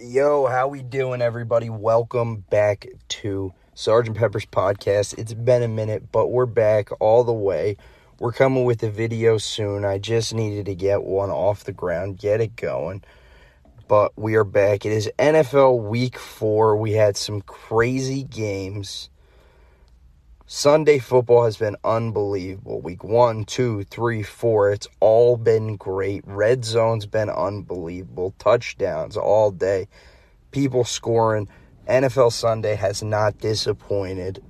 Yo, how we doing, everybody? Welcome back to Sergeant Pepper's podcast. It's been a minute, but we're back all the way. We're coming with a video soon. I just needed to get one off the ground, get it going. But we are back. It is NFL Week Four. We had some crazy games. Sunday football has been unbelievable. Week one, two, three, four. It's all been great. Red zone's been unbelievable. Touchdowns all day. People scoring. NFL Sunday has not disappointed.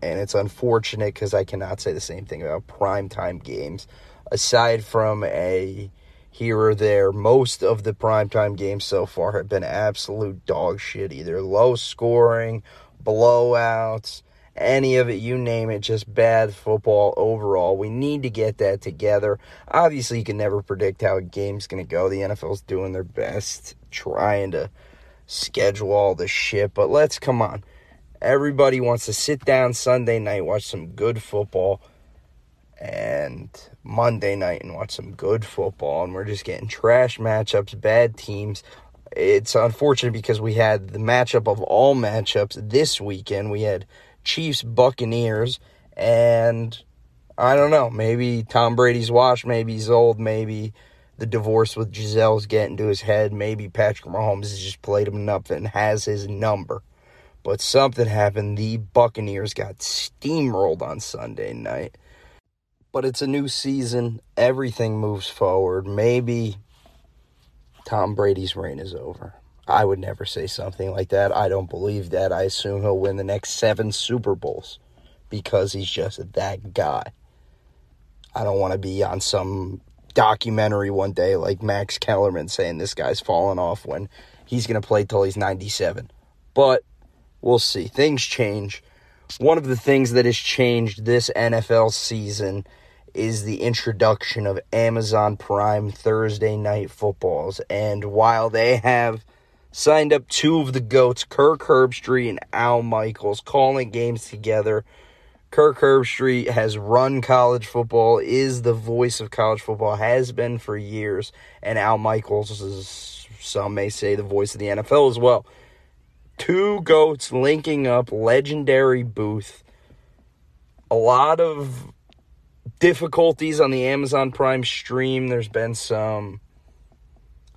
And it's unfortunate because I cannot say the same thing about primetime games. Aside from a here or there, most of the primetime games so far have been absolute dog shit. Either low scoring, blowouts any of it, you name it, just bad football overall. We need to get that together. Obviously, you can never predict how a game's going to go. The NFL's doing their best trying to schedule all the shit, but let's come on. Everybody wants to sit down Sunday night, watch some good football, and Monday night and watch some good football, and we're just getting trash matchups, bad teams. It's unfortunate because we had the matchup of all matchups this weekend. We had Chiefs Buccaneers, and I don't know. Maybe Tom Brady's washed. Maybe he's old. Maybe the divorce with Gisele's getting to his head. Maybe Patrick Mahomes has just played him enough and has his number. But something happened. The Buccaneers got steamrolled on Sunday night. But it's a new season. Everything moves forward. Maybe Tom Brady's reign is over. I would never say something like that. I don't believe that. I assume he'll win the next seven Super Bowls because he's just that guy. I don't want to be on some documentary one day like Max Kellerman saying this guy's falling off when he's going to play till he's 97. But we'll see. Things change. One of the things that has changed this NFL season is the introduction of Amazon Prime Thursday night footballs. And while they have signed up two of the GOATs, Kirk Herbstreit and Al Michaels, calling games together. Kirk Herbstreit has run college football, is the voice of college football, has been for years, and Al Michaels is, some may say, the voice of the NFL as well. Two GOATs linking up, legendary booth. A lot of difficulties on the Amazon Prime stream. There's been some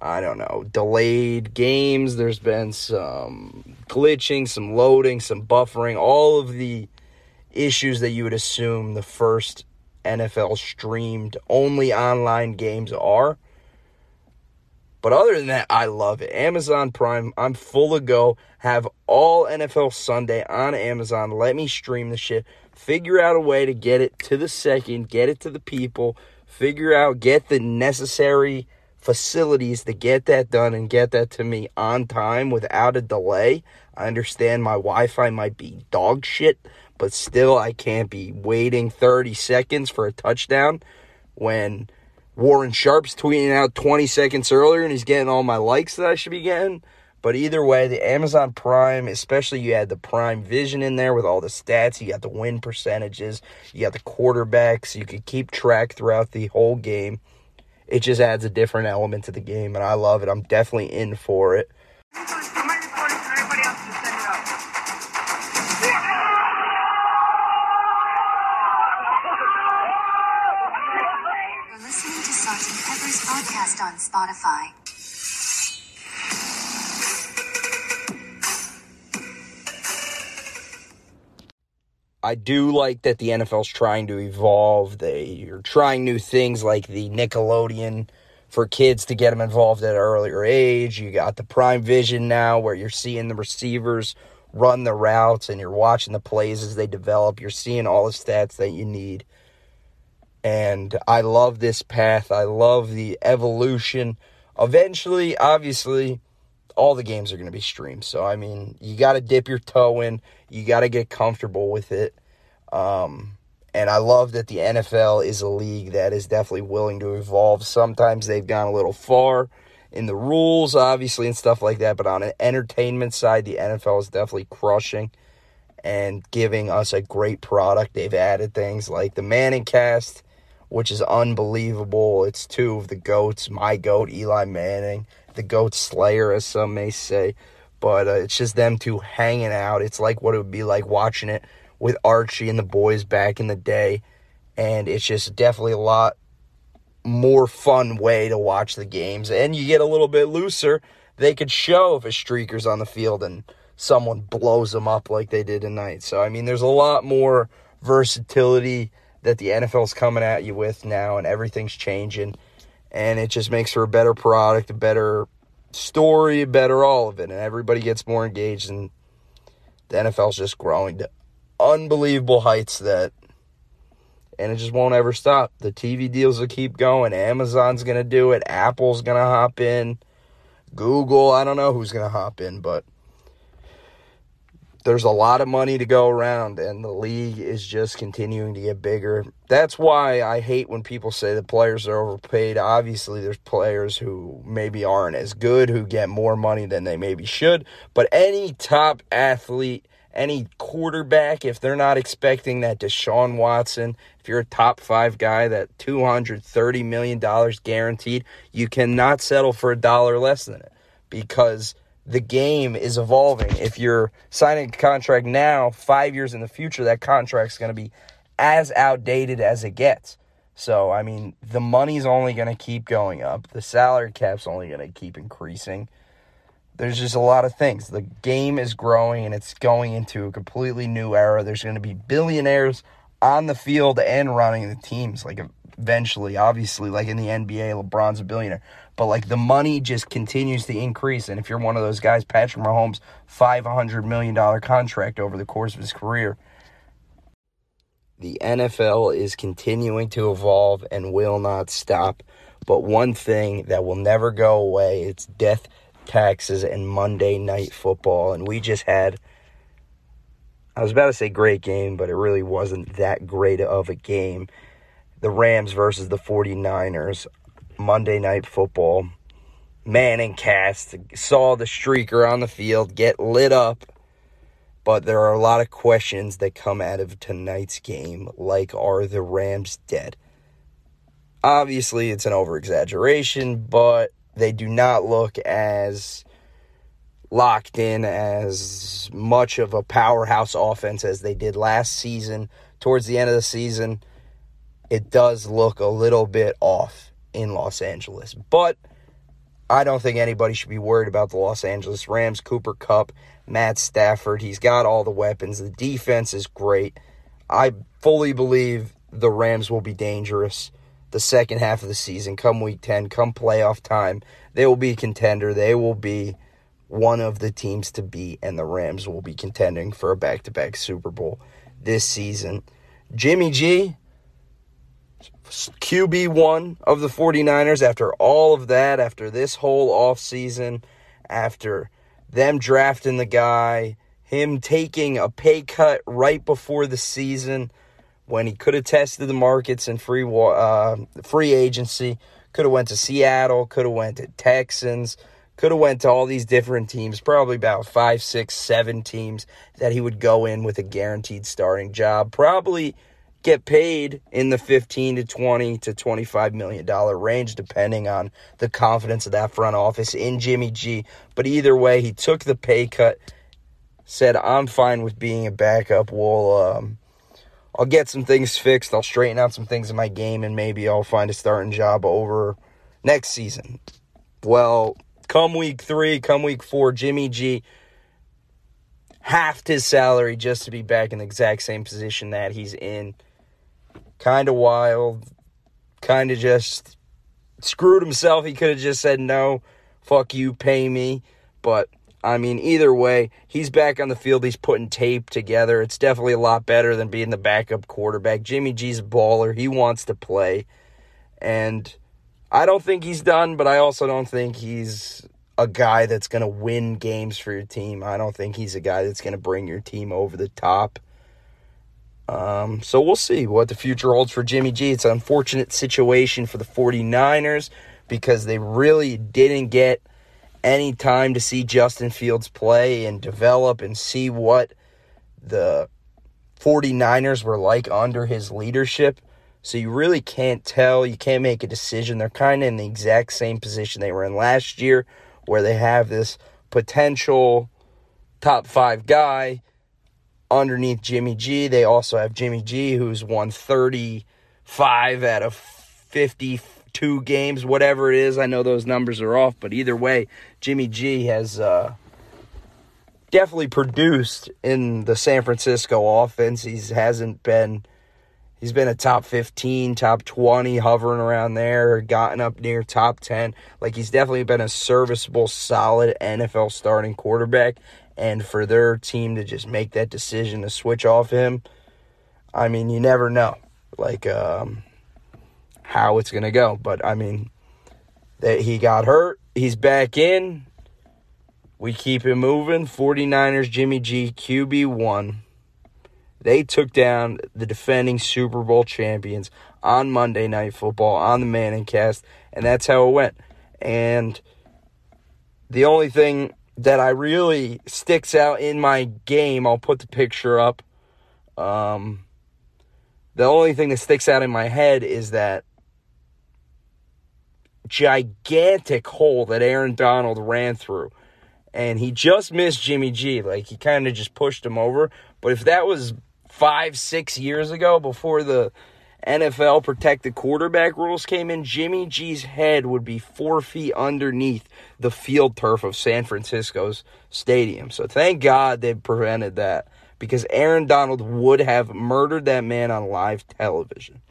I don't know, delayed games. There's been some glitching, some loading, some buffering, all of the issues that you would assume the first NFL streamed only online games are. But other than that, I love it. Amazon Prime, I'm full of go. Have all NFL Sunday on Amazon. Let me stream the shit. Figure out a way to get it to the second, get it to the people. Figure out, get the necessary facilities to get that done and get that to me on time without a delay. I understand my Wi Fi might be dog shit, but still, I can't be waiting 30 seconds for a touchdown when Warren Sharp's tweeting out 20 seconds earlier and he's getting all my likes that I should be getting. But either way, the Amazon Prime, especially you had the Prime Vision in there with all the stats. You got the win percentages, you got the quarterbacks. You could keep track throughout the whole game it just adds a different element to the game, and I love it. I'm definitely in for it. You're listening to Pepper's podcast on Spotify. I do like that the NFL's trying to evolve. They are trying new things like the Nickelodeon for kids to get them involved at an earlier age. You got the Prime Vision now where you're seeing the receivers run the routes and you're watching the plays as they develop. You're seeing all the stats that you need. And I love this path. I love the evolution. Eventually, obviously, all the games are going to be streamed. So, I mean, you got to dip your toe in. You got to get comfortable with it. Um, and I love that the NFL is a league that is definitely willing to evolve. Sometimes they've gone a little far in the rules, obviously, and stuff like that. But on an entertainment side, the NFL is definitely crushing and giving us a great product. They've added things like the Manning cast, which is unbelievable. It's two of the GOATs, my GOAT, Eli Manning, the goat slayer, as some may say. But uh, it's just them two hanging out. It's like what it would be like watching it with Archie and the boys back in the day. And it's just definitely a lot more fun way to watch the games. And you get a little bit looser. They could show if a streaker's on the field and someone blows them up like they did tonight. So, I mean, there's a lot more versatility that the NFL's coming at you with now, and everything's changing. And it just makes for a better product, a better story, a better all of it. And everybody gets more engaged, and the NFL's just growing to unbelievable heights that. And it just won't ever stop. The TV deals will keep going. Amazon's to do it. Apple's to hop in. Google, I don't know who's to hop in, but there's a lot of money to go around and the league is just continuing to get bigger. That's why I hate when people say the players are overpaid. Obviously, there's players who maybe aren't as good who get more money than they maybe should, but any top athlete, any quarterback if they're not expecting that Deshaun Watson, if you're a top 5 guy that 230 million dollars guaranteed, you cannot settle for a dollar less than it because the game is evolving. If you're signing a contract now, five years in the future, that contract's going to be as outdated as it gets. So, I mean, the money's only going to keep going up. The salary cap's only going to keep increasing. There's just a lot of things. The game is growing and it's going into a completely new era. There's going to be billionaires on the field and running the teams. Like eventually, obviously, like in the NBA, LeBron's a billionaire. But like the money just continues to increase. And if you're one of those guys, Patrick Mahomes, $500 million contract over the course of his career. The NFL is continuing to evolve and will not stop. But one thing that will never go away, it's death, taxes, and Monday night football. And we just had I was about to say great game, but it really wasn't that great of a game. The Rams versus the 49ers. Monday Night Football. Manning cast saw the streaker on the field get lit up, but there are a lot of questions that come out of tonight's game, like are the Rams dead? Obviously, it's an overexaggeration, but they do not look as locked in as much of a powerhouse offense as they did last season. Towards the end of the season, it does look a little bit off in Los Angeles. But I don't think anybody should be worried about the Los Angeles Rams. Cooper Kupp, Matt Stafford, he's got all the weapons. The defense is great. I fully believe the Rams will be dangerous the second half of the season. Come week 10, come playoff time, they will be a contender. They will be one of the teams to beat, and the Rams will be contending for a back to back Super Bowl this season. Jimmy G, QB1 of the 49ers after all of that, after this whole offseason, after them drafting the guy, him taking a pay cut right before the season when he could have tested the markets in free uh, free agency, could have went to Seattle, could have went to Texans, could have went to all these different teams, probably about five, six, seven teams that he would go in with a guaranteed starting job. Probably get paid in the 15 to 20 to 25 million dollar range depending on the confidence of that front office in Jimmy G. But either way he took the pay cut said I'm fine with being a backup. We'll um, I'll get some things fixed. I'll straighten out some things in my game and maybe I'll find a starting job over next season. Well come week 3 come week 4 Jimmy G halved his salary just to be back in the exact same position that he's in kind of wild, kind of just screwed himself. He could have just said, no, fuck you, pay me. But, I mean, either way, he's back on the field. He's putting tape together. It's definitely a lot better than being the backup quarterback. Jimmy G's a baller. He wants to play. And I don't think he's done, but I also don't think he's a guy that's going to win games for your team. I don't think he's a guy that's going to bring your team over the top. Um, so we'll see what the future holds for Jimmy G. It's an unfortunate situation for the 49ers because they really didn't get any time to see Justin Fields play and develop and see what the 49ers were like under his leadership. So you really can't tell. You can't make a decision. They're kind of in the exact same position they were in last year where they have this potential top five guy underneath Jimmy G. They also have Jimmy G, who's won 35 out of 52 games, whatever it is. I know those numbers are off, but either way, Jimmy G has uh, definitely produced in the San Francisco offense. He hasn't been. He's been a top 15, top 20, hovering around there, gotten up near top 10. Like, he's definitely been a serviceable, solid NFL starting quarterback and for their team to just make that decision to switch off him, I mean, you never know, like um, how it's gonna go. But I mean, that he got hurt, he's back in. We keep him moving. 49ers, Jimmy G, QB one. They took down the defending Super Bowl champions on Monday Night Football on the Manning cast, and that's how it went. And the only thing that I really sticks out in my game. I'll put the picture up. Um, the only thing that sticks out in my head is that gigantic hole that Aaron Donald ran through. And he just missed Jimmy G. Like, he kind of just pushed him over. But if that was five, six years ago before the NFL protected quarterback rules came in, Jimmy G's head would be four feet underneath the field turf of San Francisco's stadium. So thank God they prevented that because Aaron Donald would have murdered that man on live television.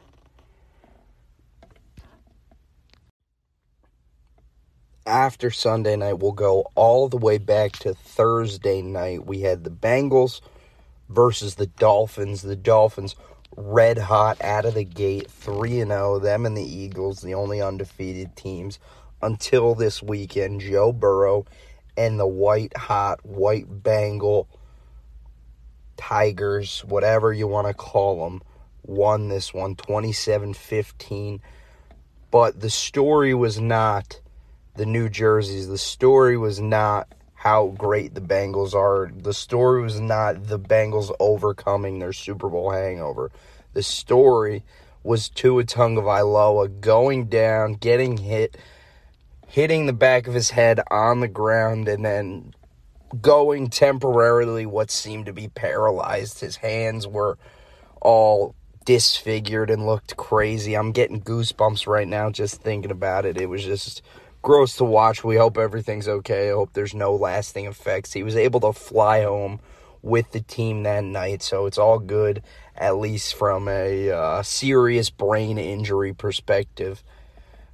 After Sunday night, we'll go all the way back to Thursday night. We had the Bengals versus the Dolphins. The Dolphins red hot out of the gate, 3 and 0, them and the Eagles, the only undefeated teams until this weekend. Joe Burrow and the white hot white Bengal Tigers, whatever you want to call them, won this one 27-15. But the story was not the New Jerseys. The story was not how great the Bengals are. The story was not the Bengals overcoming their Super Bowl hangover. The story was Tua Tagovailoa going down, getting hit, hitting the back of his head on the ground, and then going temporarily what seemed to be paralyzed. His hands were all disfigured and looked crazy. I'm getting goosebumps right now just thinking about it. It was just gross to watch. We hope everything's okay. I hope there's no lasting effects. He was able to fly home with the team that night, so it's all good, at least from a uh, serious brain injury perspective.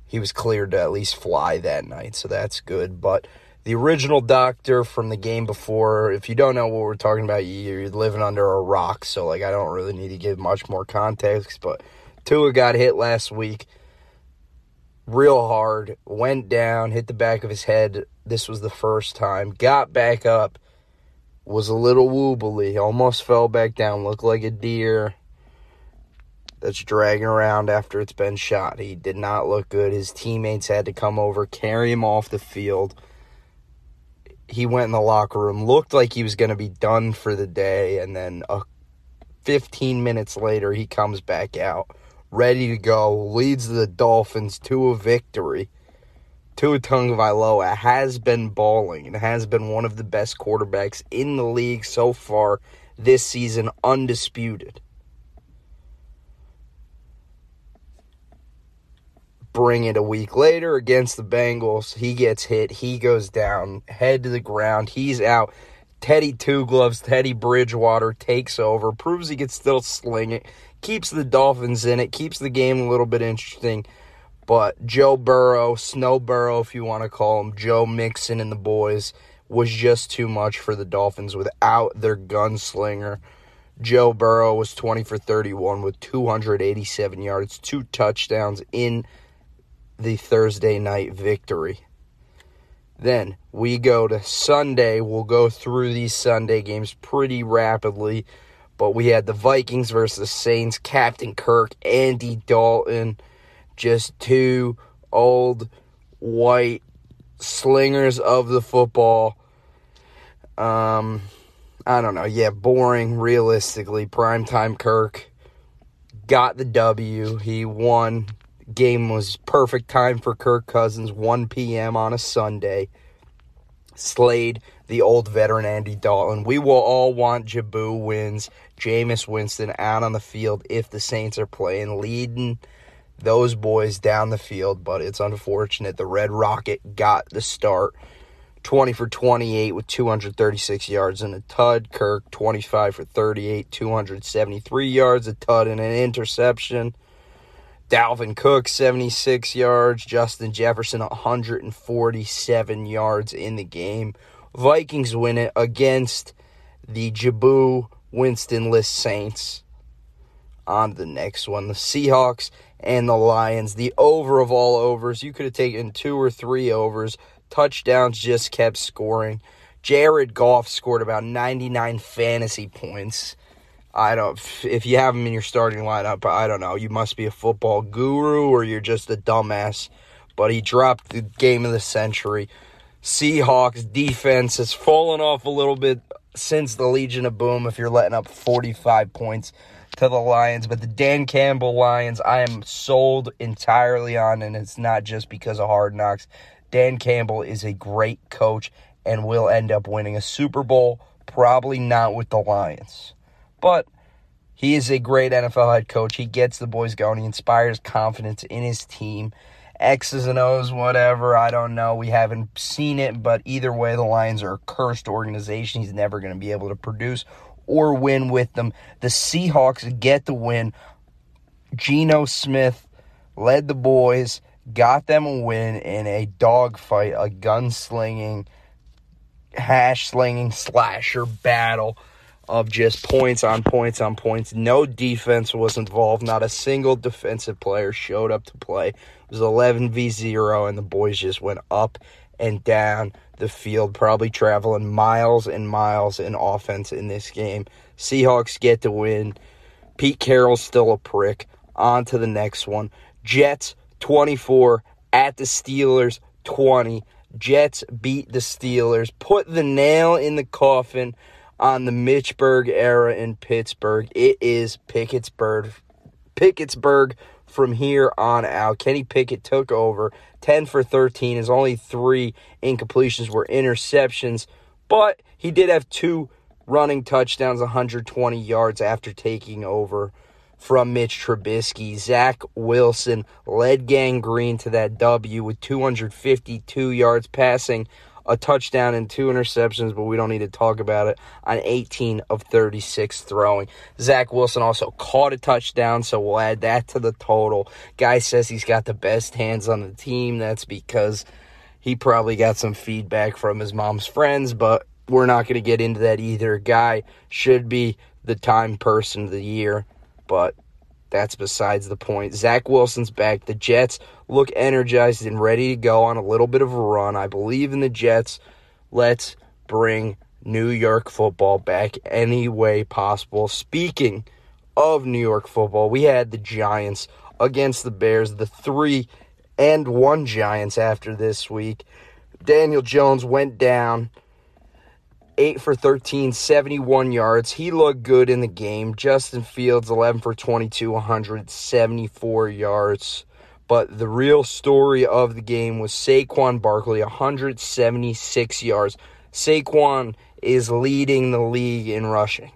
He was cleared to at least fly that night, so that's good. But the original doctor from the game before, if you don't know what we're talking about, you're living under a rock, so like I don't really need to give much more context, but Tua got hit last week real hard, went down, hit the back of his head. This was the first time. Got back up, was a little wobbly, almost fell back down, looked like a deer that's dragging around after it's been shot. He did not look good. His teammates had to come over, carry him off the field. He went in the locker room, looked like he was going to be done for the day, and then a 15 minutes later, he comes back out ready to go, leads the Dolphins to a victory. Tua Tagovailoa has been balling and has been one of the best quarterbacks in the league so far this season, undisputed. Bring it a week later against the Bengals. He gets hit. He goes down, head to the ground. He's out. Teddy Two Gloves, Teddy Bridgewater takes over, proves he can still sling it keeps the Dolphins in it, keeps the game a little bit interesting. But Joe Burrow, Snow Burrow, if you want to call him, Joe Mixon and the boys was just too much for the Dolphins without their gunslinger. Joe Burrow was 20 for 31 with 287 yards, two touchdowns in the Thursday night victory. Then we go to Sunday. We'll go through these Sunday games pretty rapidly. But we had the Vikings versus the Saints, Captain Kirk, Andy Dalton, just two old white slingers of the football. Um, I don't know. Yeah, boring, realistically. Primetime Kirk got the W. He won. Game was perfect time for Kirk Cousins, 1 p.m. on a Sunday. slayed the old veteran Andy Dalton. We will all want Jabu wins, Jameis Winston out on the field if the Saints are playing, leading those boys down the field, but it's unfortunate. The Red Rocket got the start. 20 for 28 with 236 yards and a tud. Kirk 25 for 38, 273 yards, a tud and an interception. Dalvin Cook 76 yards, Justin Jefferson 147 yards in the game. Vikings win it against the Jabu Winstonless Saints. On to the next one, the Seahawks and the Lions. The over of all overs. You could have taken two or three overs touchdowns just kept scoring. Jared Goff scored about 99 fantasy points. I don't if you have him in your starting lineup, I don't know. You must be a football guru or you're just a dumbass. But he dropped the game of the century. Seahawks defense has fallen off a little bit since the Legion of Boom if you're letting up 45 points to the Lions, but the Dan Campbell Lions I am sold entirely on and it's not just because of Hard Knocks. Dan Campbell is a great coach and will end up winning a Super Bowl, probably not with the Lions. But he is a great NFL head coach. He gets the boys going, he inspires confidence in his team. X's and O's, whatever, I don't know. We haven't seen it, but either way, the Lions are a cursed organization. He's never going to be able to produce or win with them. The Seahawks get the win. Geno Smith led the boys got them a win in a dogfight, a gunslinging, hash slinging slasher battle of just points on points on points. No defense was involved. Not a single defensive player showed up to play. It was 11 v 0, and the boys just went up and down the field, probably traveling miles and miles in offense in this game. Seahawks get the win. Pete Carroll's still a prick. On to the next one. Jets 24 at the Steelers 20. Jets beat the Steelers, put the nail in the coffin on the Mitchburg era in Pittsburgh. It is Pittsburgh. Pittsburgh from here on out. Kenny Pickett took over 10 for 13. His only three incompletions were interceptions, but he did have two running touchdowns, 120 yards after taking over from Mitch Trubisky. Zach Wilson led Gang Green to that W with 252 yards passing, a touchdown and two interceptions, but we don't need to talk about it, on 18 of 36 throwing. Zach Wilson also caught a touchdown, so we'll add that to the total. Guy says he's got the best hands on the team. That's because he probably got some feedback from his mom's friends, but we're not going to get into that either. Guy should be the time person of the year but that's besides the point. Zach Wilson's back. The Jets look energized and ready to go on a little bit of a run. I believe in the Jets. Let's bring New York football back any way possible. Speaking of New York football, we had the Giants against the Bears, the three and one Giants after this week. Daniel Jones went down 8 for 13, 71 yards. He looked good in the game. Justin Fields, 11 for 22, 174 yards. But the real story of the game was Saquon Barkley, 176 yards. Saquon is leading the league in rushing.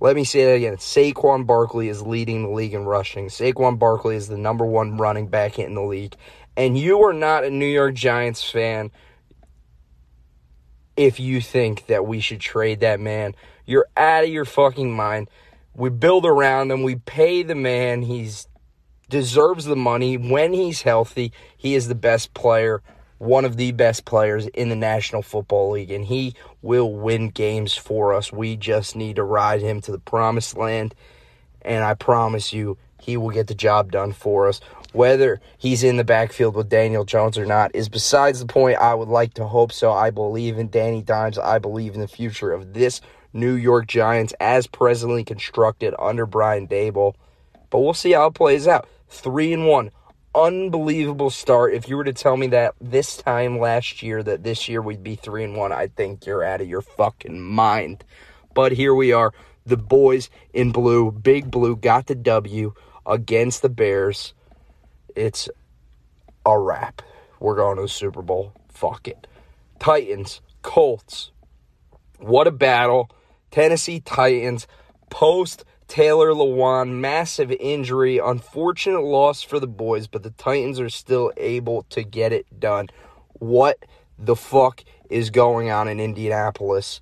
Let me say that again. Saquon Barkley is leading the league in rushing. Saquon Barkley is the number one running back in the league. And you are not a New York Giants fan if you think that we should trade that man. You're out of your fucking mind. We build around him. We pay the man. He's deserves the money when he's healthy. He is the best player, one of the best players in the National Football League, and he will win games for us. We just need to ride him to the promised land, and I promise you, he will get the job done for us. Whether he's in the backfield with Daniel Jones or not is besides the point. I would like to hope so. I believe in Danny Dimes. I believe in the future of this New York Giants as presently constructed under Brian Daboll. But we'll see how it plays out. Three and one. Unbelievable start. If you were to tell me that this time last year that this year we'd be three and one, I think you're out of your fucking mind. But here we are. The boys in blue, big blue, got the W against the Bears it's a wrap. We're going to the Super Bowl. Fuck it. Titans, Colts. What a battle. Tennessee Titans post Taylor Lewan, massive injury, unfortunate loss for the boys, but the Titans are still able to get it done. What the fuck is going on in Indianapolis?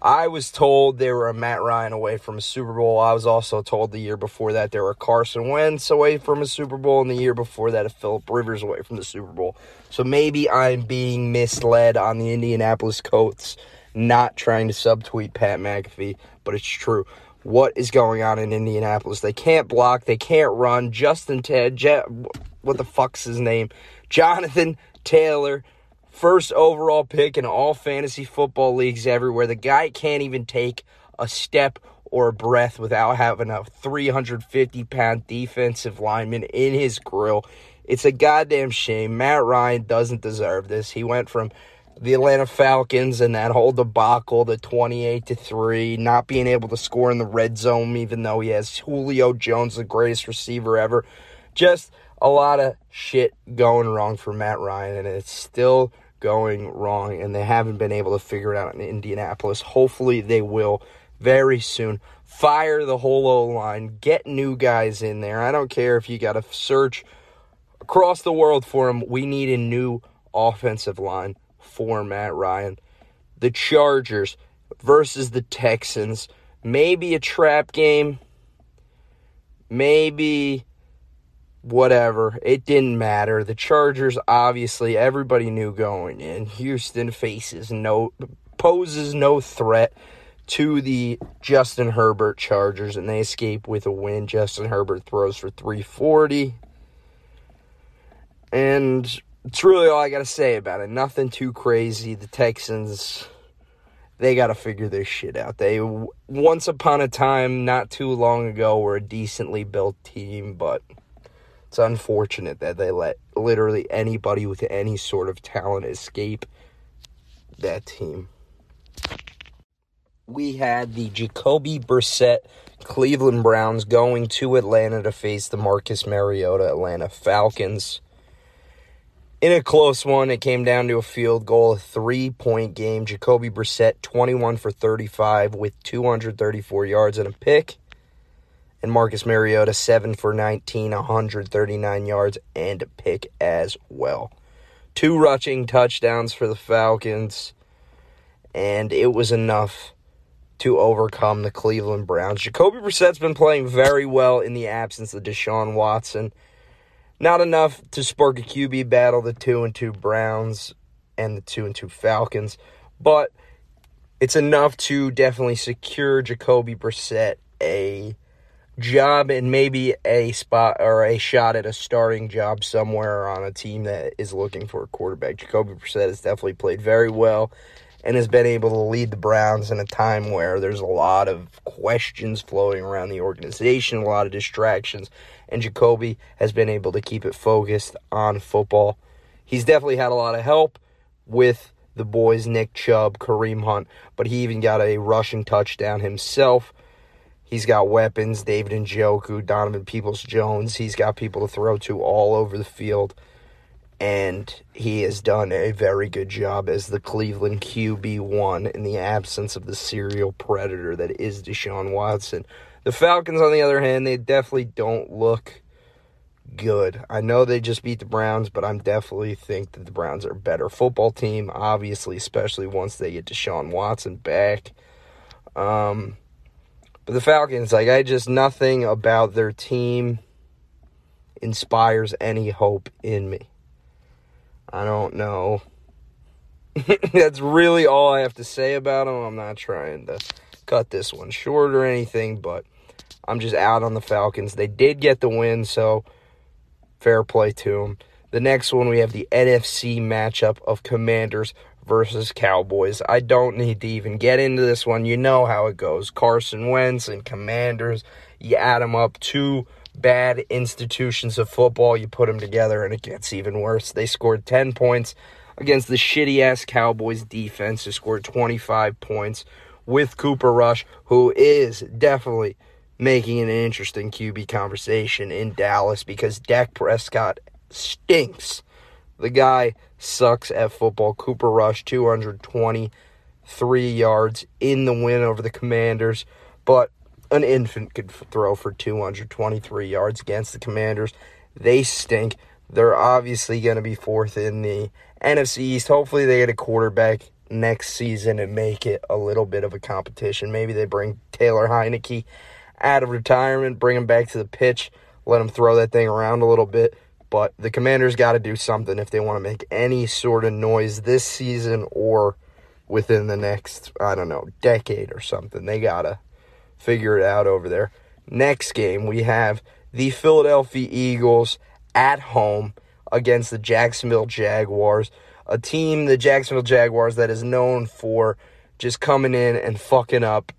I was told they were a Matt Ryan away from a Super Bowl. I was also told the year before that they were Carson Wentz away from a Super Bowl, and the year before that a Philip Rivers away from the Super Bowl. So maybe I'm being misled on the Indianapolis Colts, not trying to subtweet Pat McAfee, but it's true. What is going on in Indianapolis? They can't block, they can't run. Justin Ted, Je- what the fuck's his name? Jonathan Taylor first overall pick in all fantasy football leagues everywhere. The guy can't even take a step or a breath without having a 350 pound defensive lineman in his grill. It's a goddamn shame. Matt Ryan doesn't deserve this. He went from the Atlanta Falcons and that whole debacle, the 28 to 3, not being able to score in the red zone, even though he has Julio Jones, the greatest receiver ever. Just a lot of shit going wrong for Matt Ryan, and it's still going wrong, and they haven't been able to figure it out in Indianapolis. Hopefully, they will very soon. Fire the whole O line, get new guys in there. I don't care if you got to search across the world for them. We need a new offensive line for Matt Ryan. The Chargers versus the Texans. Maybe a trap game. Maybe whatever. It didn't matter. The Chargers, obviously, everybody knew going in. Houston faces no, poses no threat to the Justin Herbert Chargers, and they escape with a win. Justin Herbert throws for 340. And it's really all I got to say about it. Nothing too crazy. The Texans, they got to figure this shit out. They, once upon a time, not too long ago, were a decently built team, but it's unfortunate that they let literally anybody with any sort of talent escape that team. We had the Jacoby Brissett Cleveland Browns going to Atlanta to face the Marcus Mariota Atlanta Falcons. In a close one, it came down to a field goal, a three point game. Jacoby Brissett, 21 for 35 with 234 yards and a pick and Marcus Mariota 7 for 19, 139 yards and a pick as well. Two rushing touchdowns for the Falcons and it was enough to overcome the Cleveland Browns. Jacoby Brissett's been playing very well in the absence of Deshaun Watson. Not enough to spark a QB battle, the 2 and 2 Browns and the 2 and 2 Falcons, but it's enough to definitely secure Jacoby Brissett a job and maybe a spot or a shot at a starting job somewhere on a team that is looking for a quarterback. Jacoby Brissett has definitely played very well and has been able to lead the Browns in a time where there's a lot of questions flowing around the organization, a lot of distractions, and Jacoby has been able to keep it focused on football. He's definitely had a lot of help with the boys, Nick Chubb, Kareem Hunt, but he even got a rushing touchdown himself He's got weapons, David and Njoku, Donovan Peoples Jones. He's got people to throw to all over the field. And he has done a very good job as the Cleveland QB1 in the absence of the serial predator that is Deshaun Watson. The Falcons, on the other hand, they definitely don't look good. I know they just beat the Browns, but I'm definitely think that the Browns are a better football team, obviously, especially once they get Deshaun Watson back. Um, but the Falcons, like, I just, nothing about their team inspires any hope in me. I don't know. That's really all I have to say about them. I'm not trying to cut this one short or anything, but I'm just out on the Falcons. They did get the win, so fair play to them. The next one, we have the NFC matchup of Commanders versus Cowboys. I don't need to even get into this one. You know how it goes. Carson Wentz and Commanders, you add them up, two bad institutions of football, you put them together, and it gets even worse. They scored 10 points against the shitty ass Cowboys defense, who scored 25 points with Cooper Rush, who is definitely making an interesting QB conversation in Dallas because Dak Prescott stinks. The guy sucks at football. Cooper Rush, 223 yards in the win over the Commanders, but an infant could throw for 223 yards against the Commanders. They stink. They're obviously going to be fourth in the NFC East. Hopefully, they get a quarterback next season and make it a little bit of a competition. Maybe they bring Taylor Heinicke out of retirement, bring him back to the pitch, let him throw that thing around a little bit. But the Commanders got to do something if they want to make any sort of noise this season or within the next, I don't know, decade or something. They got to figure it out over there. Next game, we have the Philadelphia Eagles at home against the Jacksonville Jaguars, a team, the Jacksonville Jaguars, that is known for just coming in and fucking up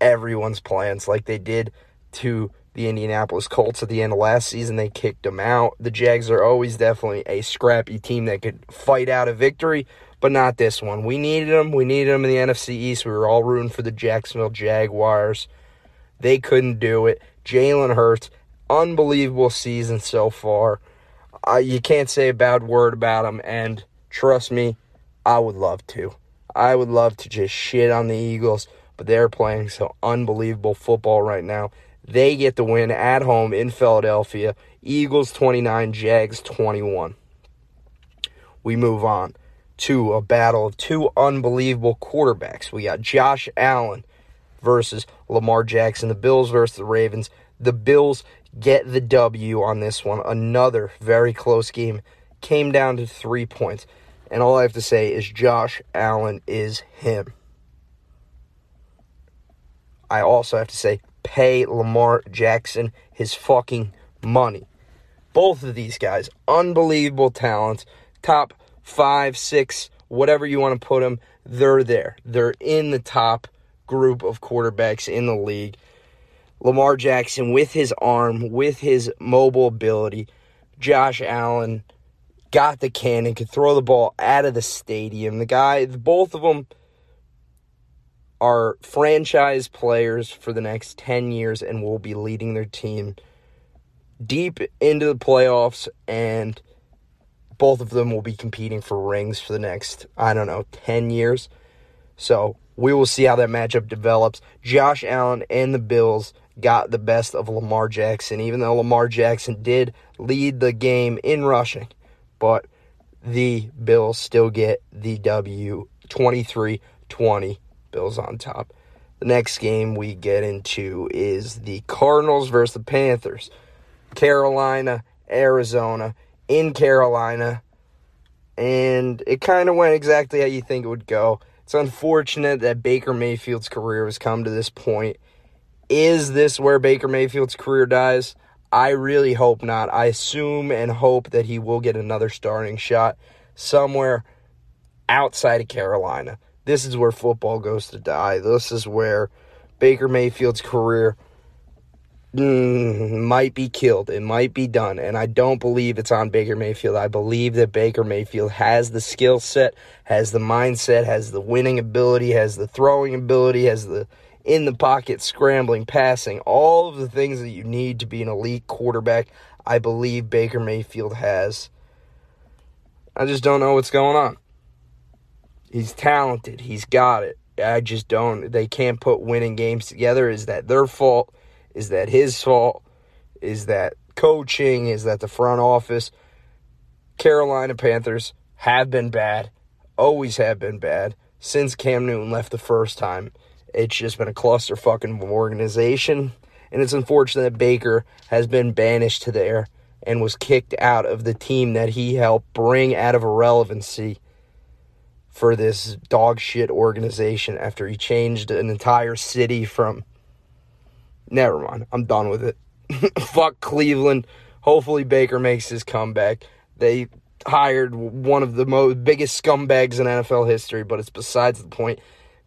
everyone's plans like they did to the Indianapolis Colts at the end of last season. They kicked them out. The Jags are always definitely a scrappy team that could fight out a victory, but not this one. We needed them. We needed them in the NFC East. We were all rooting for the Jacksonville Jaguars. They couldn't do it. Jalen Hurts, unbelievable season so far. Uh, you can't say a bad word about him, and trust me, I would love to. I would love to just shit on the Eagles, but they're playing so unbelievable football right now. They get the win at home in Philadelphia. Eagles 29, Jags 21. We move on to a battle of two unbelievable quarterbacks. We got Josh Allen versus Lamar Jackson. The Bills versus the Ravens. The Bills get the W on this one. Another very close game. Came down to three points. And all I have to say is Josh Allen is him. I also have to say pay Lamar Jackson his fucking money. Both of these guys, unbelievable talents, top five, six, whatever you want to put them, they're there. They're in the top group of quarterbacks in the league. Lamar Jackson, with his arm, with his mobile ability, Josh Allen got the cannon, could throw the ball out of the stadium. The guy, both of them are franchise players for the next 10 years and will be leading their team deep into the playoffs and both of them will be competing for rings for the next I don't know 10 years. So, we will see how that matchup develops. Josh Allen and the Bills got the best of Lamar Jackson even though Lamar Jackson did lead the game in rushing, but the Bills still get the W 23-20 Bills on top. The next game we get into is the Cardinals versus the Panthers. Carolina, Arizona, in Carolina. And it kind of went exactly how you think it would go. It's unfortunate that Baker Mayfield's career has come to this point. Is this where Baker Mayfield's career dies? I really hope not. I assume and hope that he will get another starting shot somewhere outside of Carolina this is where football goes to die. This is where Baker Mayfield's career mm, might be killed. It might be done. And I don't believe it's on Baker Mayfield. I believe that Baker Mayfield has the skill set, has the mindset, has the winning ability, has the throwing ability, has the in the pocket scrambling, passing, all of the things that you need to be an elite quarterback. I believe Baker Mayfield has. I just don't know what's going on. He's talented. He's got it. I just don't. They can't put winning games together. Is that their fault? Is that his fault? Is that coaching? Is that the front office? Carolina Panthers have been bad, always have been bad since Cam Newton left the first time. It's just been a cluster fucking organization, and it's unfortunate that Baker has been banished to there and was kicked out of the team that he helped bring out of irrelevancy for this dog shit organization after he changed an entire city from. Never mind. I'm done with it. Fuck Cleveland. Hopefully Baker makes his comeback. They hired one of the most biggest scumbags in NFL history, but it's besides the point.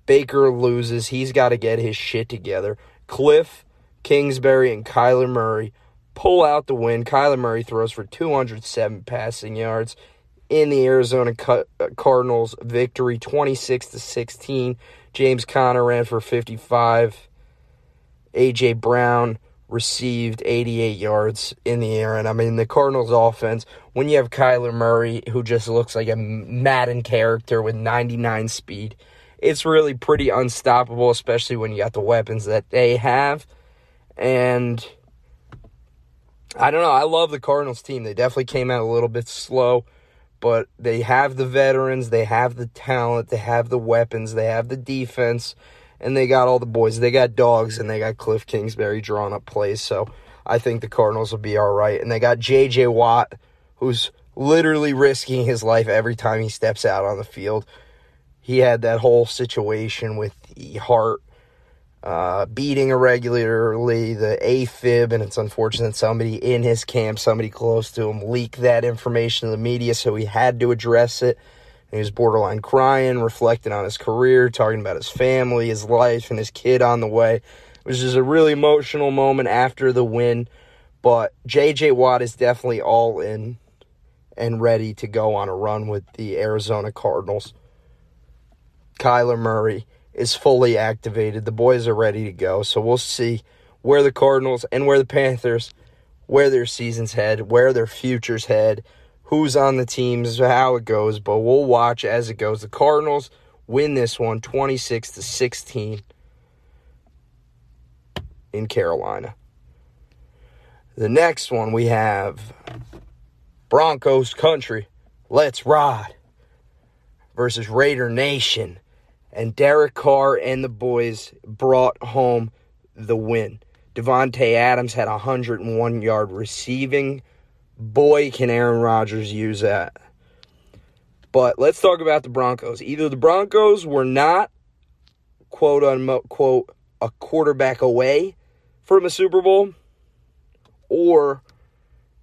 Baker loses. He's got to get his shit together. Cliff Kingsbury and Kyler Murray pull out the win. Kyler Murray throws for 207 passing yards in the Arizona uh, Cardinals victory 26 to 16. James Conner ran for 55. AJ Brown received 88 yards in the air. And I mean, the Cardinals offense, when you have Kyler Murray, who just looks like a Madden character with 99 speed, it's really pretty unstoppable, especially when you got the weapons that they have. And I don't know. I love the Cardinals team. They definitely came out a little bit slow, but they have the veterans, they have the talent, they have the weapons, they have the defense, and they got all the boys. They got dogs, and they got Cliff Kingsbury drawing up plays. So I think the Cardinals will be all right. And they got J.J. Watt, who's literally risking his life every time he steps out on the field. He had that whole situation with the heart uh, beating irregularly, the AFib, and it's unfortunate somebody in his camp, somebody close to him, leaked that information to the media, so he had to address it. He was borderline crying, reflecting on his career, talking about his family, his life, and his kid on the way. It was just a really emotional moment after the win. But JJ Watt is definitely all in and ready to go on a run with the Arizona Cardinals. Kyler Murray is fully activated. The boys are ready to go. So we'll see where the Cardinals and where the Panthers, where their seasons head, where their futures head, who's on the teams, how it goes. But we'll watch as it goes. The Cardinals win this one 26 to 16 in Carolina. The next one we have Broncos country. Let's ride versus Raider Nation and Derek Carr and the boys brought home the win. Davante Adams had 101 yard receiving. Boy, can Aaron Rodgers use that. But let's talk about the Broncos. Either the Broncos were not, quote unquote, a quarterback away from a Super Bowl, or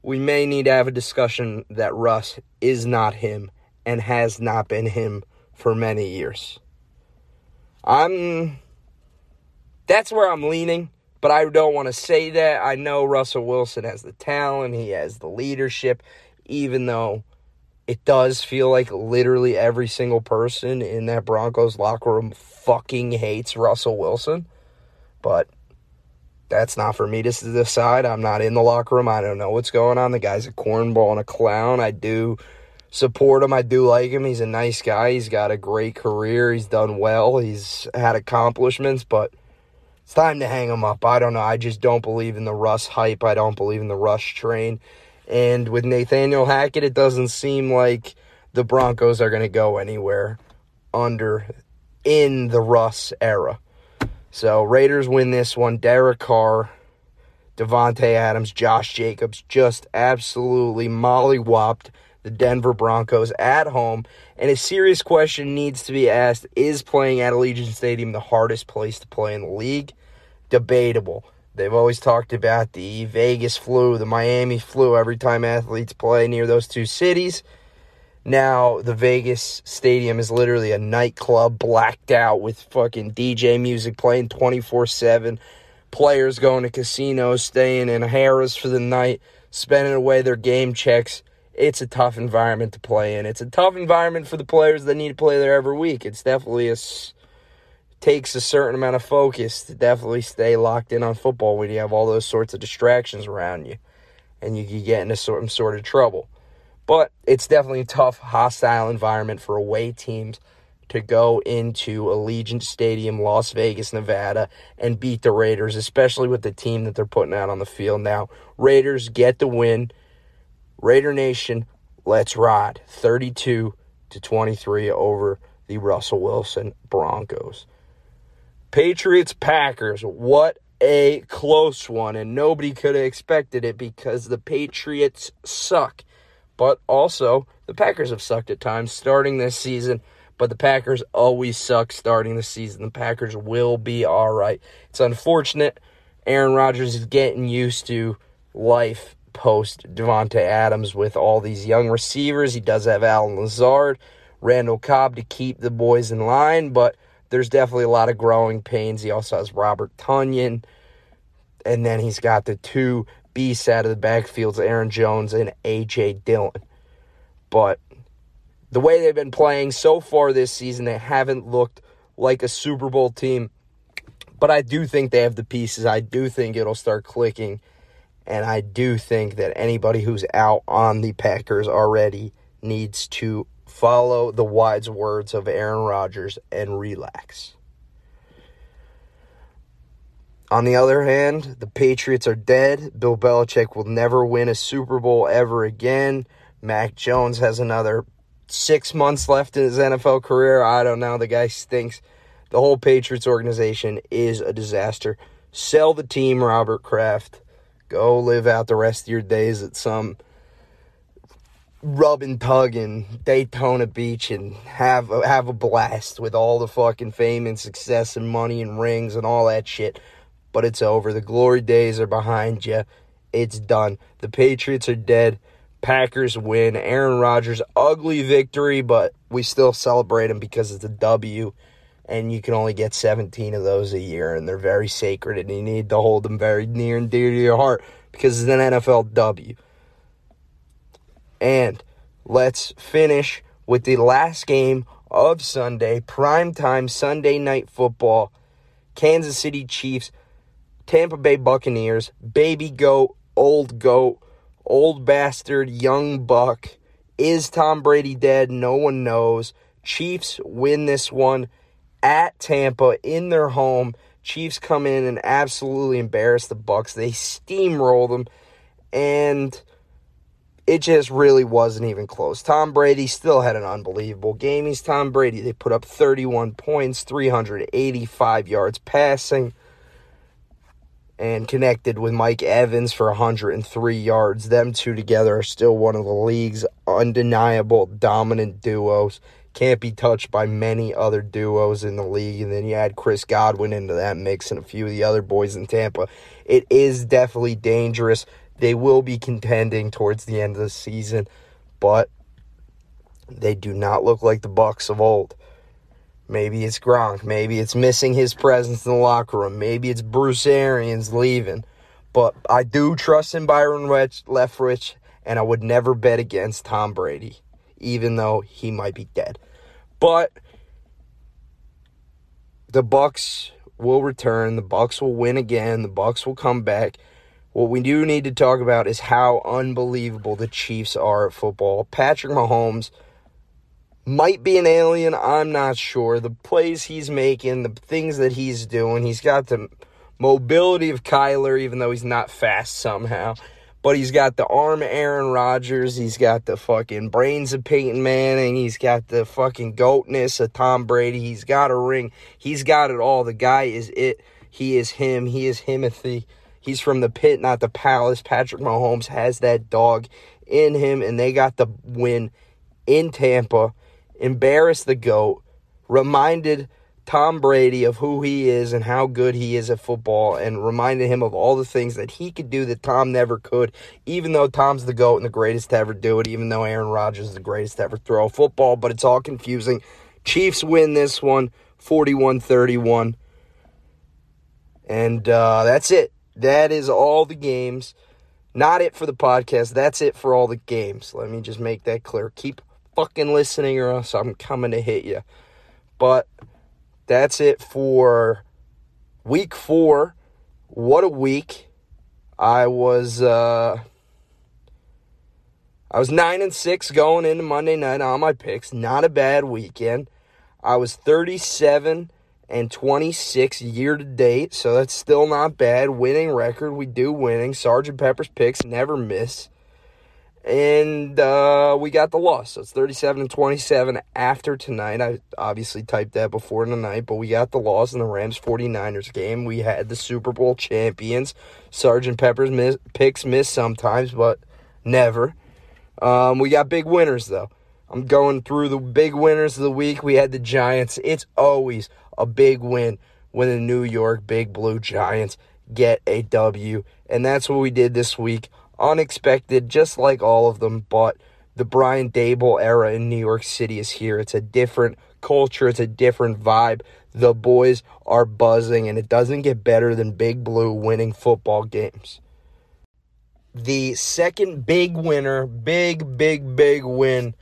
we may need to have a discussion that Russ is not him and has not been him for many years. I'm that's where I'm leaning, but I don't want to say that. I know Russell Wilson has the talent, he has the leadership, even though it does feel like literally every single person in that Broncos locker room fucking hates Russell Wilson. But that's not for me to decide. I'm not in the locker room. I don't know what's going on. The guy's a cornball and a clown. I do support him. I do like him. He's a nice guy. He's got a great career. He's done well. He's had accomplishments, but it's time to hang him up. I don't know. I just don't believe in the Russ hype. I don't believe in the Rush train. And with Nathaniel Hackett, it doesn't seem like the Broncos are going to go anywhere under in the Russ era. So Raiders win this one. Derek Carr, Davante Adams, Josh Jacobs just absolutely mollywopped the Denver Broncos at home. And a serious question needs to be asked Is playing at Allegiant Stadium the hardest place to play in the league? Debatable. They've always talked about the Vegas flu, the Miami flu every time athletes play near those two cities. Now, the Vegas stadium is literally a nightclub blacked out with fucking DJ music playing 24 7. Players going to casinos, staying in Harrah's for the night, spending away their game checks it's a tough environment to play in. It's a tough environment for the players that need to play there every week. It's definitely a takes a certain amount of focus to definitely stay locked in on football when you have all those sorts of distractions around you, and you can get into some sort of trouble. But it's definitely a tough, hostile environment for away teams to go into Allegiant Stadium, Las Vegas, Nevada, and beat the Raiders, especially with the team that they're putting out on the field now. Raiders get the win. Raider Nation, let's ride. 32 to 23 over the Russell Wilson Broncos. Patriots Packers, what a close one, and nobody could have expected it because the Patriots suck. But also, the Packers have sucked at times starting this season, but the Packers always suck starting the season. The Packers will be all right. It's unfortunate. Aaron Rodgers is getting used to life post Davante Adams with all these young receivers. He does have Allen Lazard, Randall Cobb to keep the boys in line, but there's definitely a lot of growing pains. He also has Robert Tonyan, and then he's got the two beasts out of the backfields, Aaron Jones and A.J. Dillon. But the way they've been playing so far this season, they haven't looked like a Super Bowl team But I do think they have the pieces. I do think it'll start clicking. And I do think that anybody who's out on the Packers already needs to follow the wise words of Aaron Rodgers and relax. On the other hand, the Patriots are dead. Bill Belichick will never win a Super Bowl ever again. Mac Jones has another six months left in his NFL career. I don't know. The guy stinks. The whole Patriots organization is a disaster. Sell the team, Robert Kraft. Go live out the rest of your days at some rub and tug in Daytona Beach and have a, have a blast with all the fucking fame and success and money and rings and all that shit. But it's over. The glory days are behind you. It's done. The Patriots are dead. Packers win. Aaron Rodgers, ugly victory, but we still celebrate him because it's a W. And you can only get 17 of those a year, and they're very sacred, and you need to hold them very near and dear to your heart because it's an NFL W. And let's finish with the last game of Sunday, primetime Sunday night football. Kansas City Chiefs, Tampa Bay Buccaneers, baby goat, old goat, old bastard, young buck. Is Tom Brady dead? No one knows. Chiefs win this one at Tampa in their home. Chiefs come in and absolutely embarrass the Bucks. They steamroll them and it just really wasn't even close. Tom Brady still had an unbelievable game. He's Tom Brady. They put up 31 points, 385 yards passing, and connected with Mike Evans for 103 yards. Them two together are still one of the league's undeniable dominant duos. Can't be touched by many other duos in the league. And then you add Chris Godwin into that mix and a few of the other boys in Tampa. It is definitely dangerous. They will be contending towards the end of the season, but they do not look like the Bucks of old. Maybe it's Gronk. Maybe it's missing his presence in the locker room. Maybe it's Bruce Arians leaving. But I do trust in Byron Leftwich, and I would never bet against Tom Brady, even though he might be dead. But the Bucks will return. The Bucks will win again. The Bucks will come back. What we do need to talk about is how unbelievable the Chiefs are at football. Patrick Mahomes might be an alien, I'm not sure. The plays he's making, the things that he's doing, he's got the mobility of Kyler, even though he's not fast somehow. But he's got the arm Aaron Rodgers. He's got the fucking brains of Peyton Manning. He's got the fucking goatness of Tom Brady. He's got a ring. He's got it all. The guy is it. He is him. He is Himothy. He's from the pit, not the palace. Patrick Mahomes has that dog in him, and they got the win in Tampa. Embarrassed the GOAT, reminded Tom Brady of who he is and how good he is at football, and reminded him of all the things that he could do that Tom never could, even though Tom's the GOAT and the greatest to ever do it, even though Aaron Rodgers is the greatest to ever throw football, but it's all confusing. Chiefs win this one 41 31. And uh, that's it. That is all the games. Not it for the podcast. That's it for all the games. Let me just make that clear. Keep fucking listening or else I'm coming to hit you. But that's it for week four. What a week. I was uh I was nine and six going into Monday night on my picks. Not a bad weekend. I was 37 and 26 year to date, so that's still not bad. Winning record, we do winning. Sergeant Pepper's picks never miss. And uh, we got the loss. So it's 37 and 27 after tonight. I obviously typed that before tonight, but we got the loss in the Rams 49ers game. We had the Super Bowl champions. Sergeant Pepper's miss, picks miss sometimes, but never. Um, we got big winners, though. I'm going through the big winners of the week. We had the Giants. It's always a big win when the New York Big Blue Giants get a W. And that's what we did this week. Unexpected, just like all of them, but the Brian Daboll era in New York City is here. It's a different culture, it's a different vibe. The boys are buzzing, and it doesn't get better than Big Blue winning football games. The second big winner, big, big, big win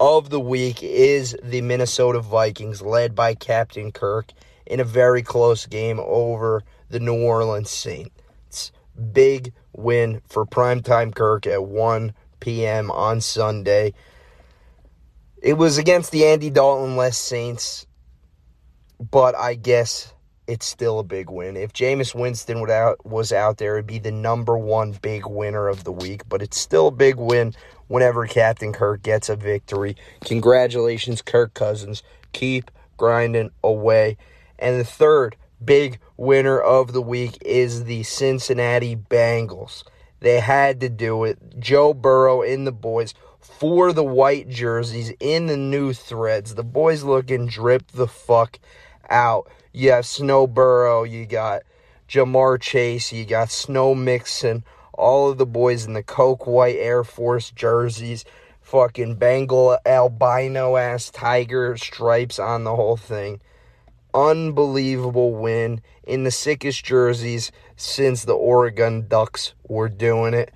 of the week is the Minnesota Vikings, led by Captain Kirk. in a very close game over the New Orleans Saints. Big win for primetime Kirk at 1 p.m. on Sunday. It was against the Andy Dalton less Saints, but I guess it's still a big win. If Jameis Winston would out, was out there, it'd be the number one big winner of the week, but it's still a big win whenever Captain Kirk gets a victory. Congratulations, Kirk Cousins. Keep grinding away. And the third big winner of the week is the Cincinnati Bengals. They had to do it. Joe Burrow and the boys for the white jerseys in the new threads. The boys looking drip the fuck out. You have Snow Burrow, you got Ja'Marr Chase, you got Snow Mixon, all of the boys in the Coke White Air Force jerseys, fucking Bengal albino ass tiger stripes on the whole thing. Unbelievable win in the sickest jerseys since the Oregon Ducks were doing it.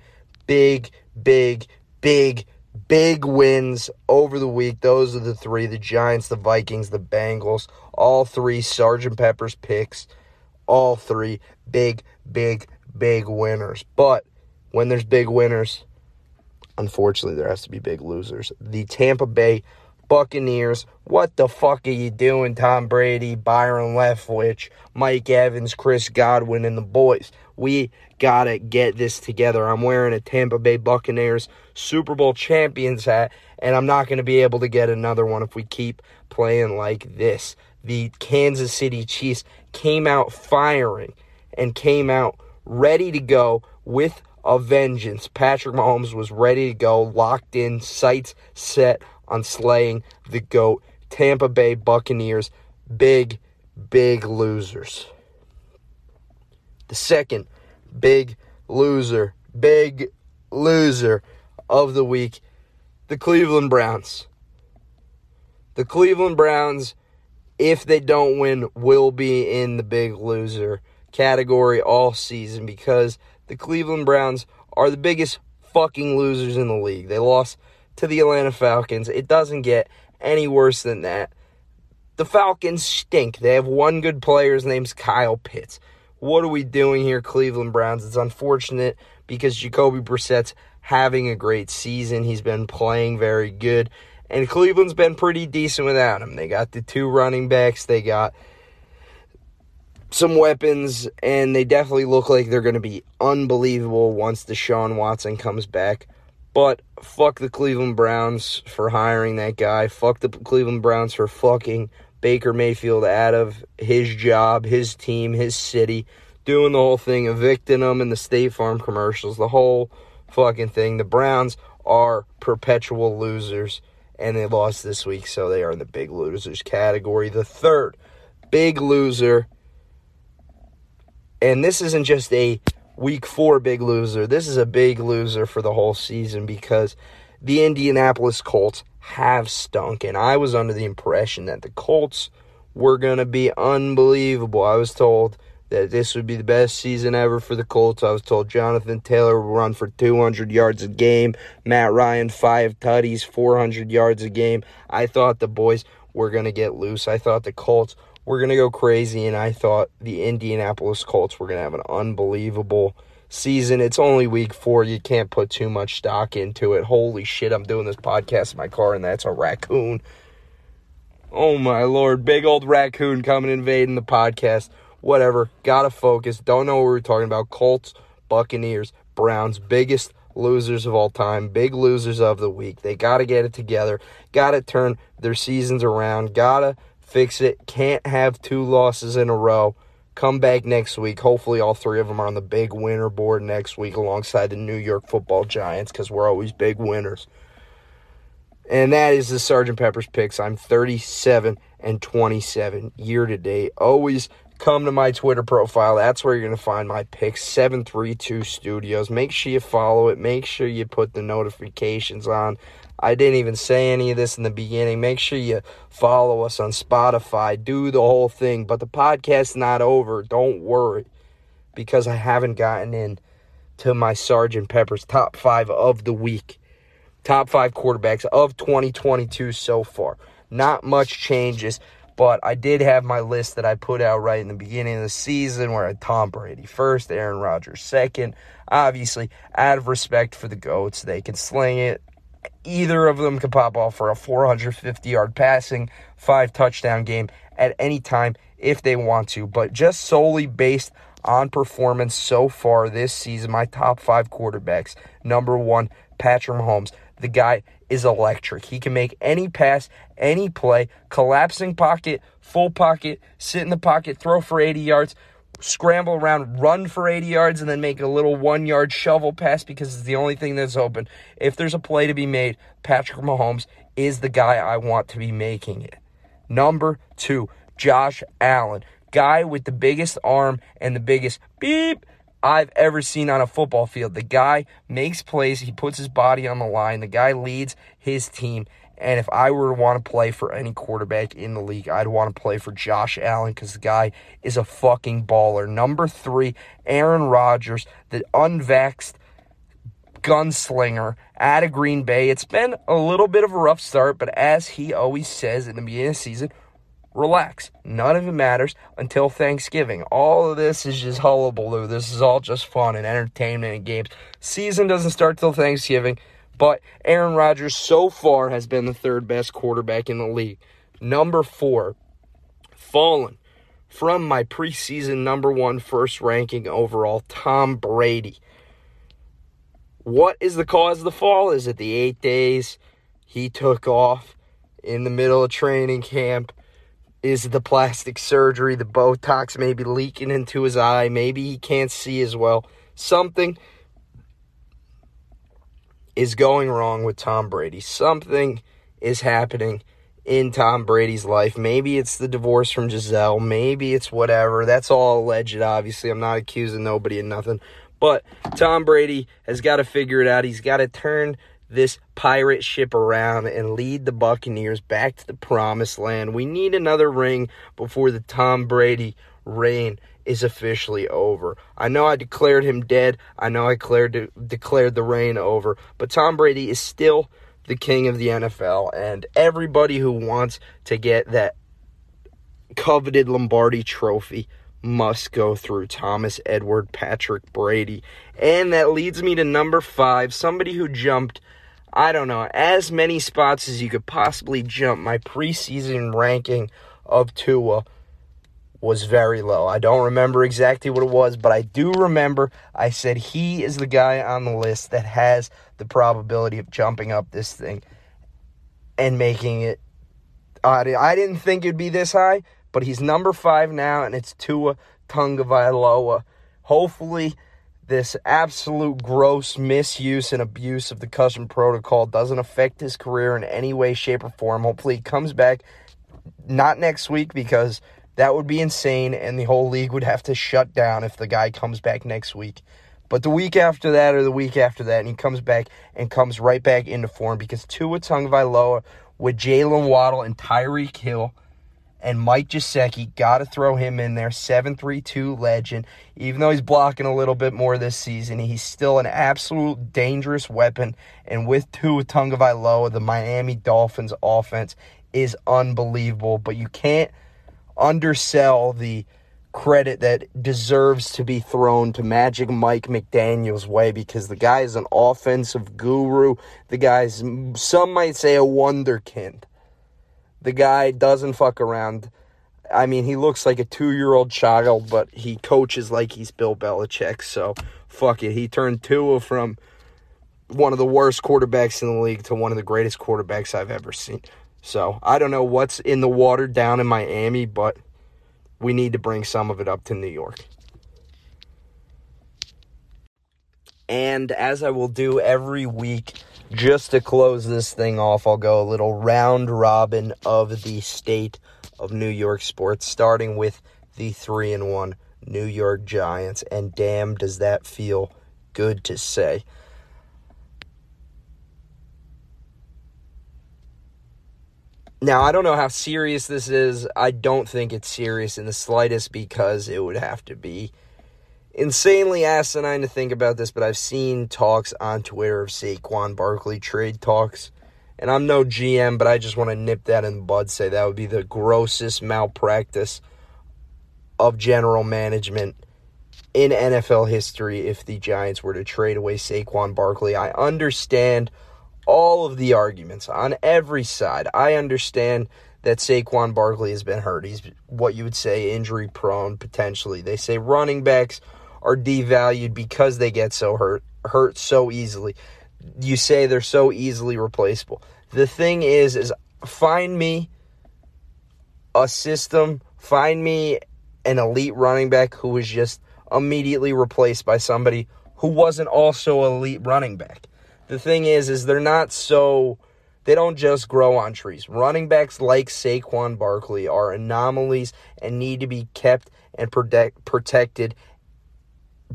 Big, big, big, big wins over the week. Those are the three the Giants, the Vikings, the Bengals. All three Sergeant Pepper's picks. All three big, big, big winners. But when there's big winners, unfortunately, there has to be big losers. The Tampa Bay Buccaneers. What the fuck are you doing, Tom Brady, Byron Leftwich, Mike Evans, Chris Godwin, and the boys? We gotta get this together. I'm wearing a Tampa Bay Buccaneers Super Bowl champions hat, and I'm not gonna be able to get another one if we keep playing like this. The Kansas City Chiefs came out firing and came out ready to go with a vengeance. Patrick Mahomes was ready to go, locked in, sights set on slaying the GOAT. Tampa Bay Buccaneers, big, big losers. The second big loser, big loser of the week, the Cleveland Browns. The Cleveland Browns, if they don't win, will be in the big loser category all season because the Cleveland Browns are the biggest fucking losers in the league. They lost to the Atlanta Falcons. It doesn't get any worse than that. The Falcons stink. They have one good player. His name's Kyle Pitts. What are we doing here, Cleveland Browns? It's unfortunate because Jacoby Brissett's having a great season. He's been playing very good. And Cleveland's been pretty decent without him. They got the two running backs. They got some weapons, and they definitely look like they're going to be unbelievable once Deshaun Watson comes back. But fuck the Cleveland Browns for hiring that guy. Fuck the Cleveland Browns for fucking Baker Mayfield out of his job, his team, his city, doing the whole thing, evicting him in the State Farm commercials, the whole fucking thing. The Browns are perpetual losers, and they lost this week, so they are in the big losers category. The third big loser, and this isn't just a week four big loser. This is a big loser for the whole season because the Indianapolis Colts have stunk. And I was under the impression that the Colts were going to be unbelievable. I was told that this would be the best season ever for the Colts. I was told Jonathan Taylor will run for 200 yards a game, Matt Ryan, five tutties, 400 yards a game. I thought the boys were going to get loose. I thought the Colts were going to go crazy, and I thought the Indianapolis Colts were going to have an unbelievable season. It's only week four. You can't put too much stock into it. Holy shit, I'm doing this podcast in my car, and that's a raccoon. Oh my lord, big old raccoon coming invading the podcast. Whatever, gotta focus. Don't know what we're talking about. Colts, Buccaneers, Browns, biggest losers of all time, big losers of the week. They gotta get it together, gotta turn their seasons around, gotta fix it. Can't have two losses in a row. Come back next week. Hopefully, all three of them are on the big winner board next week alongside the New York football giants because we're always big winners. And that is the Sergeant Pepper's picks. I'm 37 and 27 year to date. Always come to my Twitter profile. That's where you're going to find my picks 732 Studios. Make sure you follow it. Make sure you put the notifications on. I didn't even say any of this in the beginning. Make sure you follow us on Spotify. Do the whole thing. But the podcast's not over. Don't worry. Because I haven't gotten in to my Sergeant Pepper's top five of the week. Top five quarterbacks of 2022 so far. Not much changes. But I did have my list that I put out right in the beginning of the season where I had Tom Brady first, Aaron Rodgers second. Obviously, out of respect for the GOATs, they can sling it. Either of them could pop off for a 450 yard passing, five touchdown game at any time if they want to. But just solely based on performance so far this season, my top five quarterbacks. Number one, Patrick Mahomes. The guy is electric. He can make any pass, any play, collapsing pocket, full pocket, sit in the pocket, throw for 80 yards, scramble around, run for 80 yards, and then make a little one yard shovel pass because it's the only thing that's open. If there's a play to be made, Patrick Mahomes is the guy I want to be making it. Number two, Josh Allen. Guy with the biggest arm and the biggest beep I've ever seen on a football field. The guy makes plays, he puts his body on the line, the guy leads his team. And if I were to want to play for any quarterback in the league, I'd want to play for Josh Allen because the guy is a fucking baller. Number three, Aaron Rodgers, the unvaxxed gunslinger out of Green Bay. It's been a little bit of a rough start, but as he always says in the beginning of the season, relax. None of it matters until Thanksgiving. All of this is just hullabaloo. This is all just fun and entertainment and games. Season doesn't start till Thanksgiving, but Aaron Rodgers so far has been the third best quarterback in the league. Number four, fallen from my preseason number one first ranking overall, Tom Brady. What is the cause of the fall? Is it the eight days he took off in the middle of training camp? Is it the plastic surgery, the Botox maybe leaking into his eye? Maybe he can't see as well. Something is going wrong with Tom Brady. Something is happening in Tom Brady's life. Maybe it's the divorce from Gisele. Maybe it's whatever. That's all alleged, obviously. I'm not accusing nobody of nothing. But Tom Brady has got to figure it out. He's got to turn this pirate ship around and lead the Buccaneers back to the promised land. We need another ring before the Tom Brady reign is officially over. I know I declared him dead. I know I declared declared the reign over, but Tom Brady is still the king of the NFL and everybody who wants to get that coveted Lombardi trophy must go through Thomas Edward Patrick Brady. And that leads me to number 5, somebody who jumped I don't know, as many spots as you could possibly jump. My preseason ranking of Tua was very low. I don't remember exactly what it was, but I do remember I said he is the guy on the list that has the probability of jumping up this thing and making it. I, didn't think it'd be this high, but he's number five now, and it's Tua Tagovailoa. Hopefully, this absolute gross misuse and abuse of the custom protocol doesn't affect his career in any way, shape, or form. Hopefully, he comes back not next week because that would be insane and the whole league would have to shut down if the guy comes back next week. But the week after that or the week after that, and he comes back and comes right back into form because Tua Tagovailoa with Jaylen Waddle and Tyreek Hill – and Mike Gesicki. Got to throw him in there. 7-3-2 legend. Even though he's blocking a little bit more this season, he's still an absolute dangerous weapon. And with Tua Tagovailoa, the Miami Dolphins offense is unbelievable. But you can't undersell the credit that deserves to be thrown to Magic Mike McDaniel's way because the guy is an offensive guru. The guy's, some might say, a wonderkind. The guy doesn't fuck around. I mean, he looks like a two year old child, but he coaches like he's Bill Belichick. So, fuck it. He turned Tua from one of the worst quarterbacks in the league to one of the greatest quarterbacks I've ever seen. So, I don't know what's in the water down in Miami, but we need to bring some of it up to New York. And as I will do every week, just to close this thing off, I'll go a little round robin of the state of New York sports, starting with the 3 and 1 New York Giants. And damn, does that feel good to say. Now, I don't know how serious this is. I don't think it's serious in the slightest because it would have to be insanely asinine to think about this, but I've seen talks on Twitter of Saquon Barkley trade talks, And I'm no GM, but I just want to nip that in the bud. Say that would be the grossest malpractice of general management in NFL history if the Giants were to trade away Saquon Barkley. I understand all of the arguments on every side. I understand that Saquon Barkley has been hurt. He's what you would say injury prone potentially. They say running backs are devalued because they get so hurt hurt so easily. You say they're so easily replaceable. The thing is is find me a system, find me an elite running back who was just immediately replaced by somebody who wasn't also elite running back. The thing is is they're not so they don't just grow on trees. Running backs like Saquon Barkley are anomalies and need to be kept and protect, protected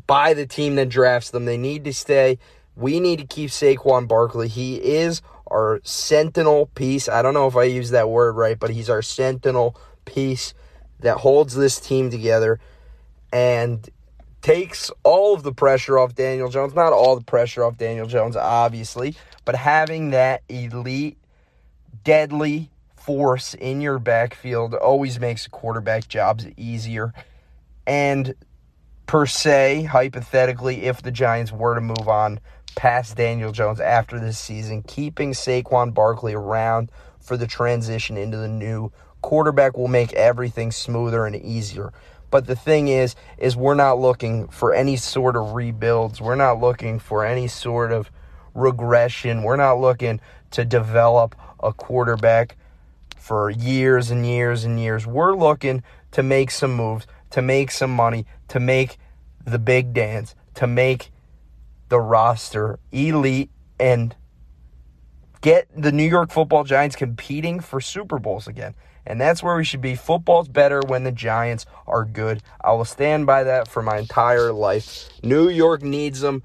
by the team that drafts them. They need to stay. We need to keep Saquon Barkley. He is our sentinel piece. I don't know if I use that word right, but he's our sentinel piece that holds this team together and takes all of the pressure off Daniel Jones. Not all the pressure off Daniel Jones, obviously, but having that elite, deadly force in your backfield always makes quarterback jobs easier. And per se, hypothetically, if the Giants were to move on past Daniel Jones after this season, keeping Saquon Barkley around for the transition into the new quarterback will make everything smoother and easier. But the thing is, is we're not looking for any sort of rebuilds. We're not looking for any sort of regression. We're not looking to develop a quarterback for years and years and years. We're looking to make some moves, to make some money, to make the big dance, to make the roster elite and get the New York football Giants competing for Super Bowls again. And that's where we should be. Football's better when the Giants are good. I will stand by that for my entire life. New York needs them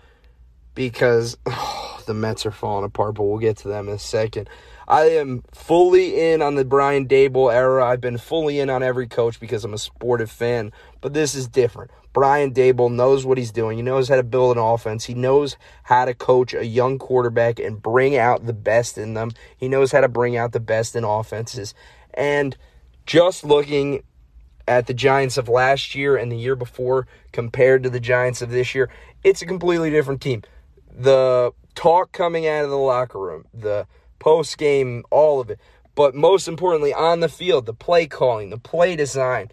because oh, the Mets are falling apart, but we'll get to them in a second. I am fully in on the Brian Daboll era. I've been fully in on every coach because I'm a sportive fan, but this is different. Brian Daboll knows what he's doing. He knows how to build an offense. He knows how to coach a young quarterback and bring out the best in them. He knows how to bring out the best in offenses. And just looking at the Giants of last year and the year before compared to the Giants of this year, it's a completely different team. The talk coming out of the locker room, the post game, all of it. But most importantly, on the field, the play calling, the play design,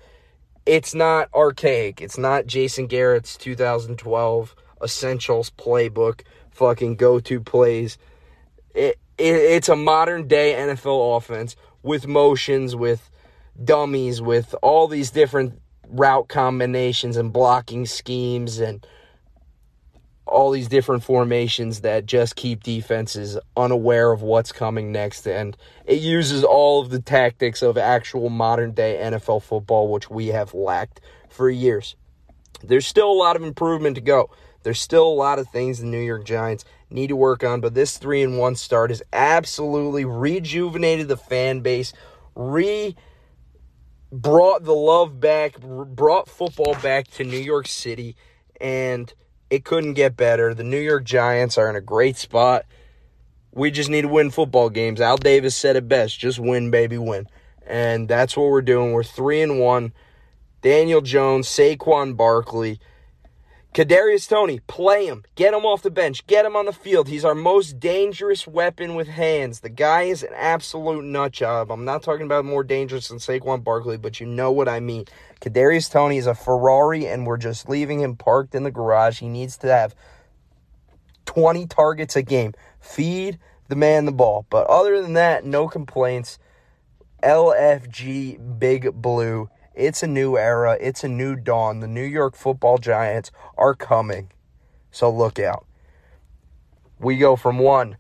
it's not archaic. It's not Jason Garrett's 2012 Essentials playbook, fucking go to plays. It, it, it's a modern day NFL offense with motions, with dummies, with all these different route combinations and blocking schemes and all these different formations that just keep defenses unaware of what's coming next. And it uses all of the tactics of actual modern day NFL football, which we have lacked for years. There's still a lot of improvement to go. There's still a lot of things the New York Giants need to work on, but this 3 and 1 start has absolutely rejuvenated the fan base, re brought the love back, brought football back to New York City and it couldn't get better. The New York Giants are in a great spot. We just need to win football games. Al Davis said it best just win, baby, win. And that's what we're doing. We're 3 and 1. Daniel Jones, Saquon Barkley, Kadarius Toney, play him. Get him off the bench. Get him on the field. He's our most dangerous weapon with hands. The guy is an absolute nut job. I'm not talking about more dangerous than Saquon Barkley, but you know what I mean. Kadarius Toney is a Ferrari, and we're just leaving him parked in the garage. He needs to have 20 targets a game. Feed the man the ball. But other than that, no complaints. LFG Big Blue it's a new era. It's a new dawn. The New York football giants are coming. So look out. We go from one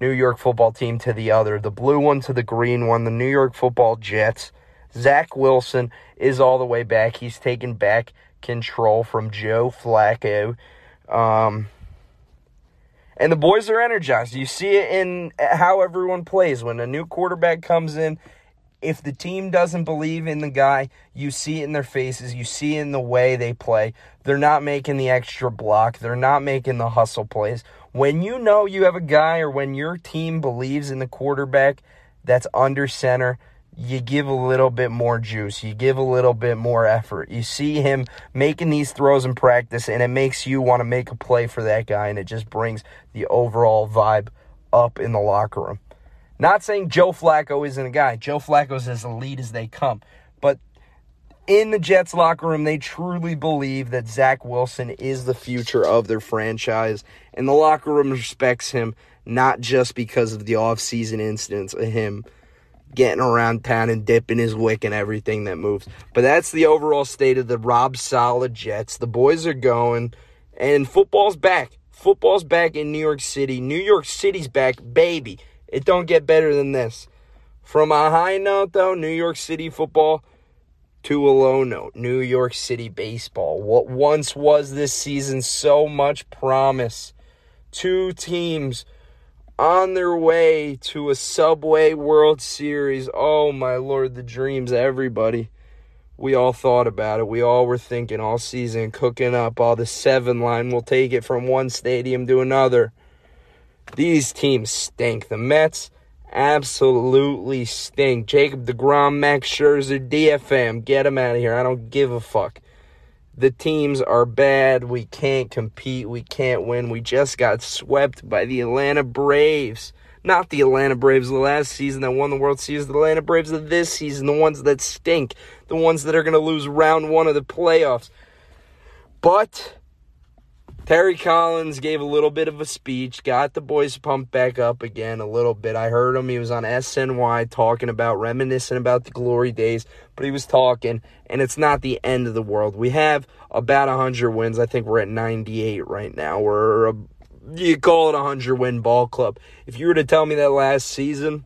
New York football team to the other, the blue one to the green one, the New York football Jets. Zach Wilson is all the way back. He's taken back control from Joe Flacco. Um, and the boys are energized. You see it in how everyone plays. When a new quarterback comes in, if the team doesn't believe in the guy, you see it in their faces, you see in the way they play. They're not making the extra block, they're not making the hustle plays. When you know you have a guy or when your team believes in the quarterback that's under center, you give a little bit more juice. You give a little bit more effort. You see him making these throws in practice, and it makes you want to make a play for that guy, and it just brings the overall vibe up in the locker room. Not saying Joe Flacco isn't a guy. Joe Flacco's as elite as they come. But in the Jets locker room, they truly believe that Zach Wilson is the future of their franchise. And the locker room respects him, not just because of the offseason incidents of him getting around town and dipping his wick and everything that moves. But that's the overall state of the Rob Saleh Jets. The boys are going, and football's back. Football's back in New York City. New York City's back, baby. It don't get better than this. From a high note, though, New York City football to a low note, New York City baseball. What once was this season, so much promise. Two teams on their way to a Subway World Series. Oh, my Lord, the dreams, everybody. We all thought about it. We all were thinking all season, cooking up all the seven line. We'll take it from one stadium to another. These teams stink. The Mets absolutely stink. Jacob DeGrom, Max Scherzer, DFM. Get them out of here. I don't give a fuck. The teams are bad. We can't compete. We can't win. We just got swept by the Atlanta Braves. Not the Atlanta Braves of the last season that won the World Series, the Atlanta Braves of this season, the ones that stink, the ones that are going to lose round one of the playoffs. But Terry Collins gave a little bit of a speech, got the boys pumped back up again a little bit. I heard him. He was on SNY talking about, reminiscing about the glory days, but he was talking, and it's not the end of the world. We have about 100 wins. I think we're at 98 right now. We're, a, you call it a 100 win ball club. If you were to tell me that last season,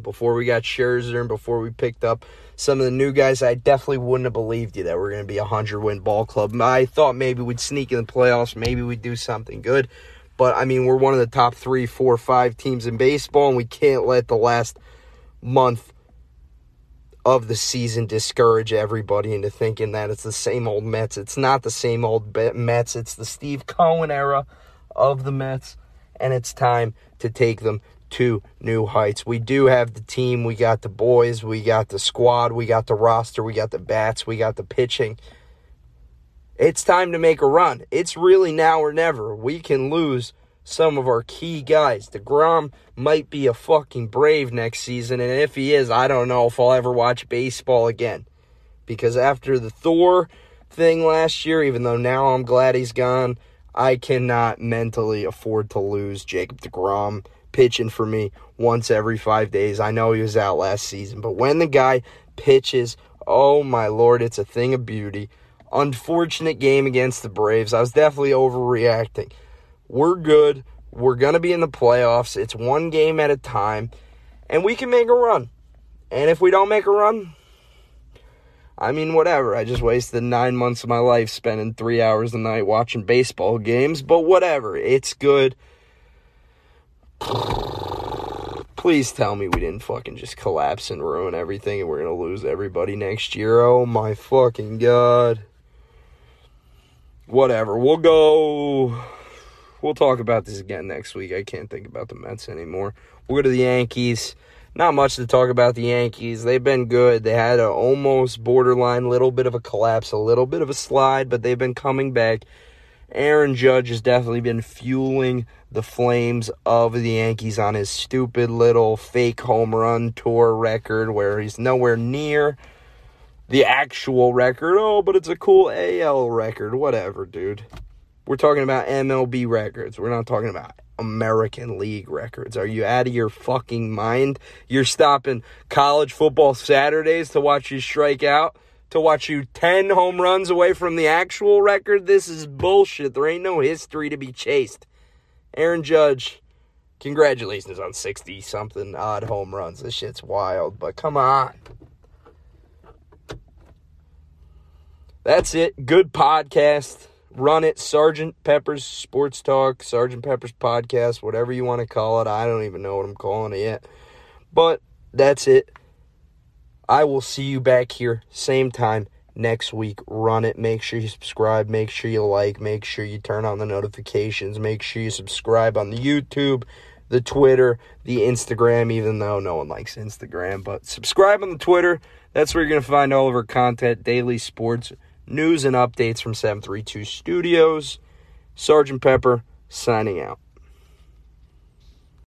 before we got Scherzer and before we picked up some of the new guys, I definitely wouldn't have believed you that we're going to be a 100 win ball club. I thought maybe we'd sneak in the playoffs, maybe we'd do something good. But I mean, we're one of the top three, four, five teams in baseball, and we can't let the last month of the season discourage everybody into thinking that it's the same old Mets. It's not the same old Mets, it's the Steve Cohen era of the Mets, and it's time to take them to new heights. We do have the team, we got the boys, we got the squad, we got the roster, we got the bats, we got the pitching. It's time to make a run. It's really now or never. We can lose some of our key guys. DeGrom might be a fucking brave next season, and if he is, I don't know if I'll ever watch baseball again. Because after the Thor thing last year, even though now I'm glad he's gone, I cannot mentally afford to lose Jacob DeGrom pitching for me once every five days. I know he was out last season, but when the guy pitches, oh my lord, it's a thing of beauty. Unfortunate game against the Braves. I was definitely overreacting. We're good. We're going to be in the playoffs. It's one game at a time, and we can make a run. And if we don't make a run, I mean, whatever. I just wasted nine months of my life spending three hours a night watching baseball games, but whatever. It's good. Please tell me we didn't fucking just collapse and ruin everything and we're gonna lose everybody next year. Oh my fucking god. Whatever. We'll go. We'll talk about this again next week. I can't think about the Mets anymore. We'll go to the Yankees. Not much to talk about the Yankees. They've been good. They had a almost borderline little bit of a collapse, a little bit of a slide, but they've been coming back. Aaron Judge has definitely been fueling the flames of the Yankees on his stupid little fake home run tour record where he's nowhere near the actual record. Oh, but it's a cool AL record. Whatever, dude. We're talking about MLB records. We're not talking about American League records. Are you out of your fucking mind? You're stopping college football Saturdays to watch you strike out? To watch you 10 home runs away from the actual record? This is bullshit. There ain't no history to be chased. Aaron Judge, congratulations on 60 something odd home runs. This shit's wild, but come on. That's it. Good podcast. Run it. Sergeant Pepper's Sports Talk, Sergeant Pepper's Podcast, whatever you want to call it. I don't even know what I'm calling it yet. But that's it. I will see you back here, same time next week. Run it. Make sure you subscribe. Make sure you like. Make sure you turn on the notifications. Make sure you subscribe on the YouTube, the Twitter, the Instagram, even though no one likes Instagram. But subscribe on the Twitter. That's where you're going to find all of our content, daily sports, news, and updates from 732 Studios. Sergeant Pepper signing out.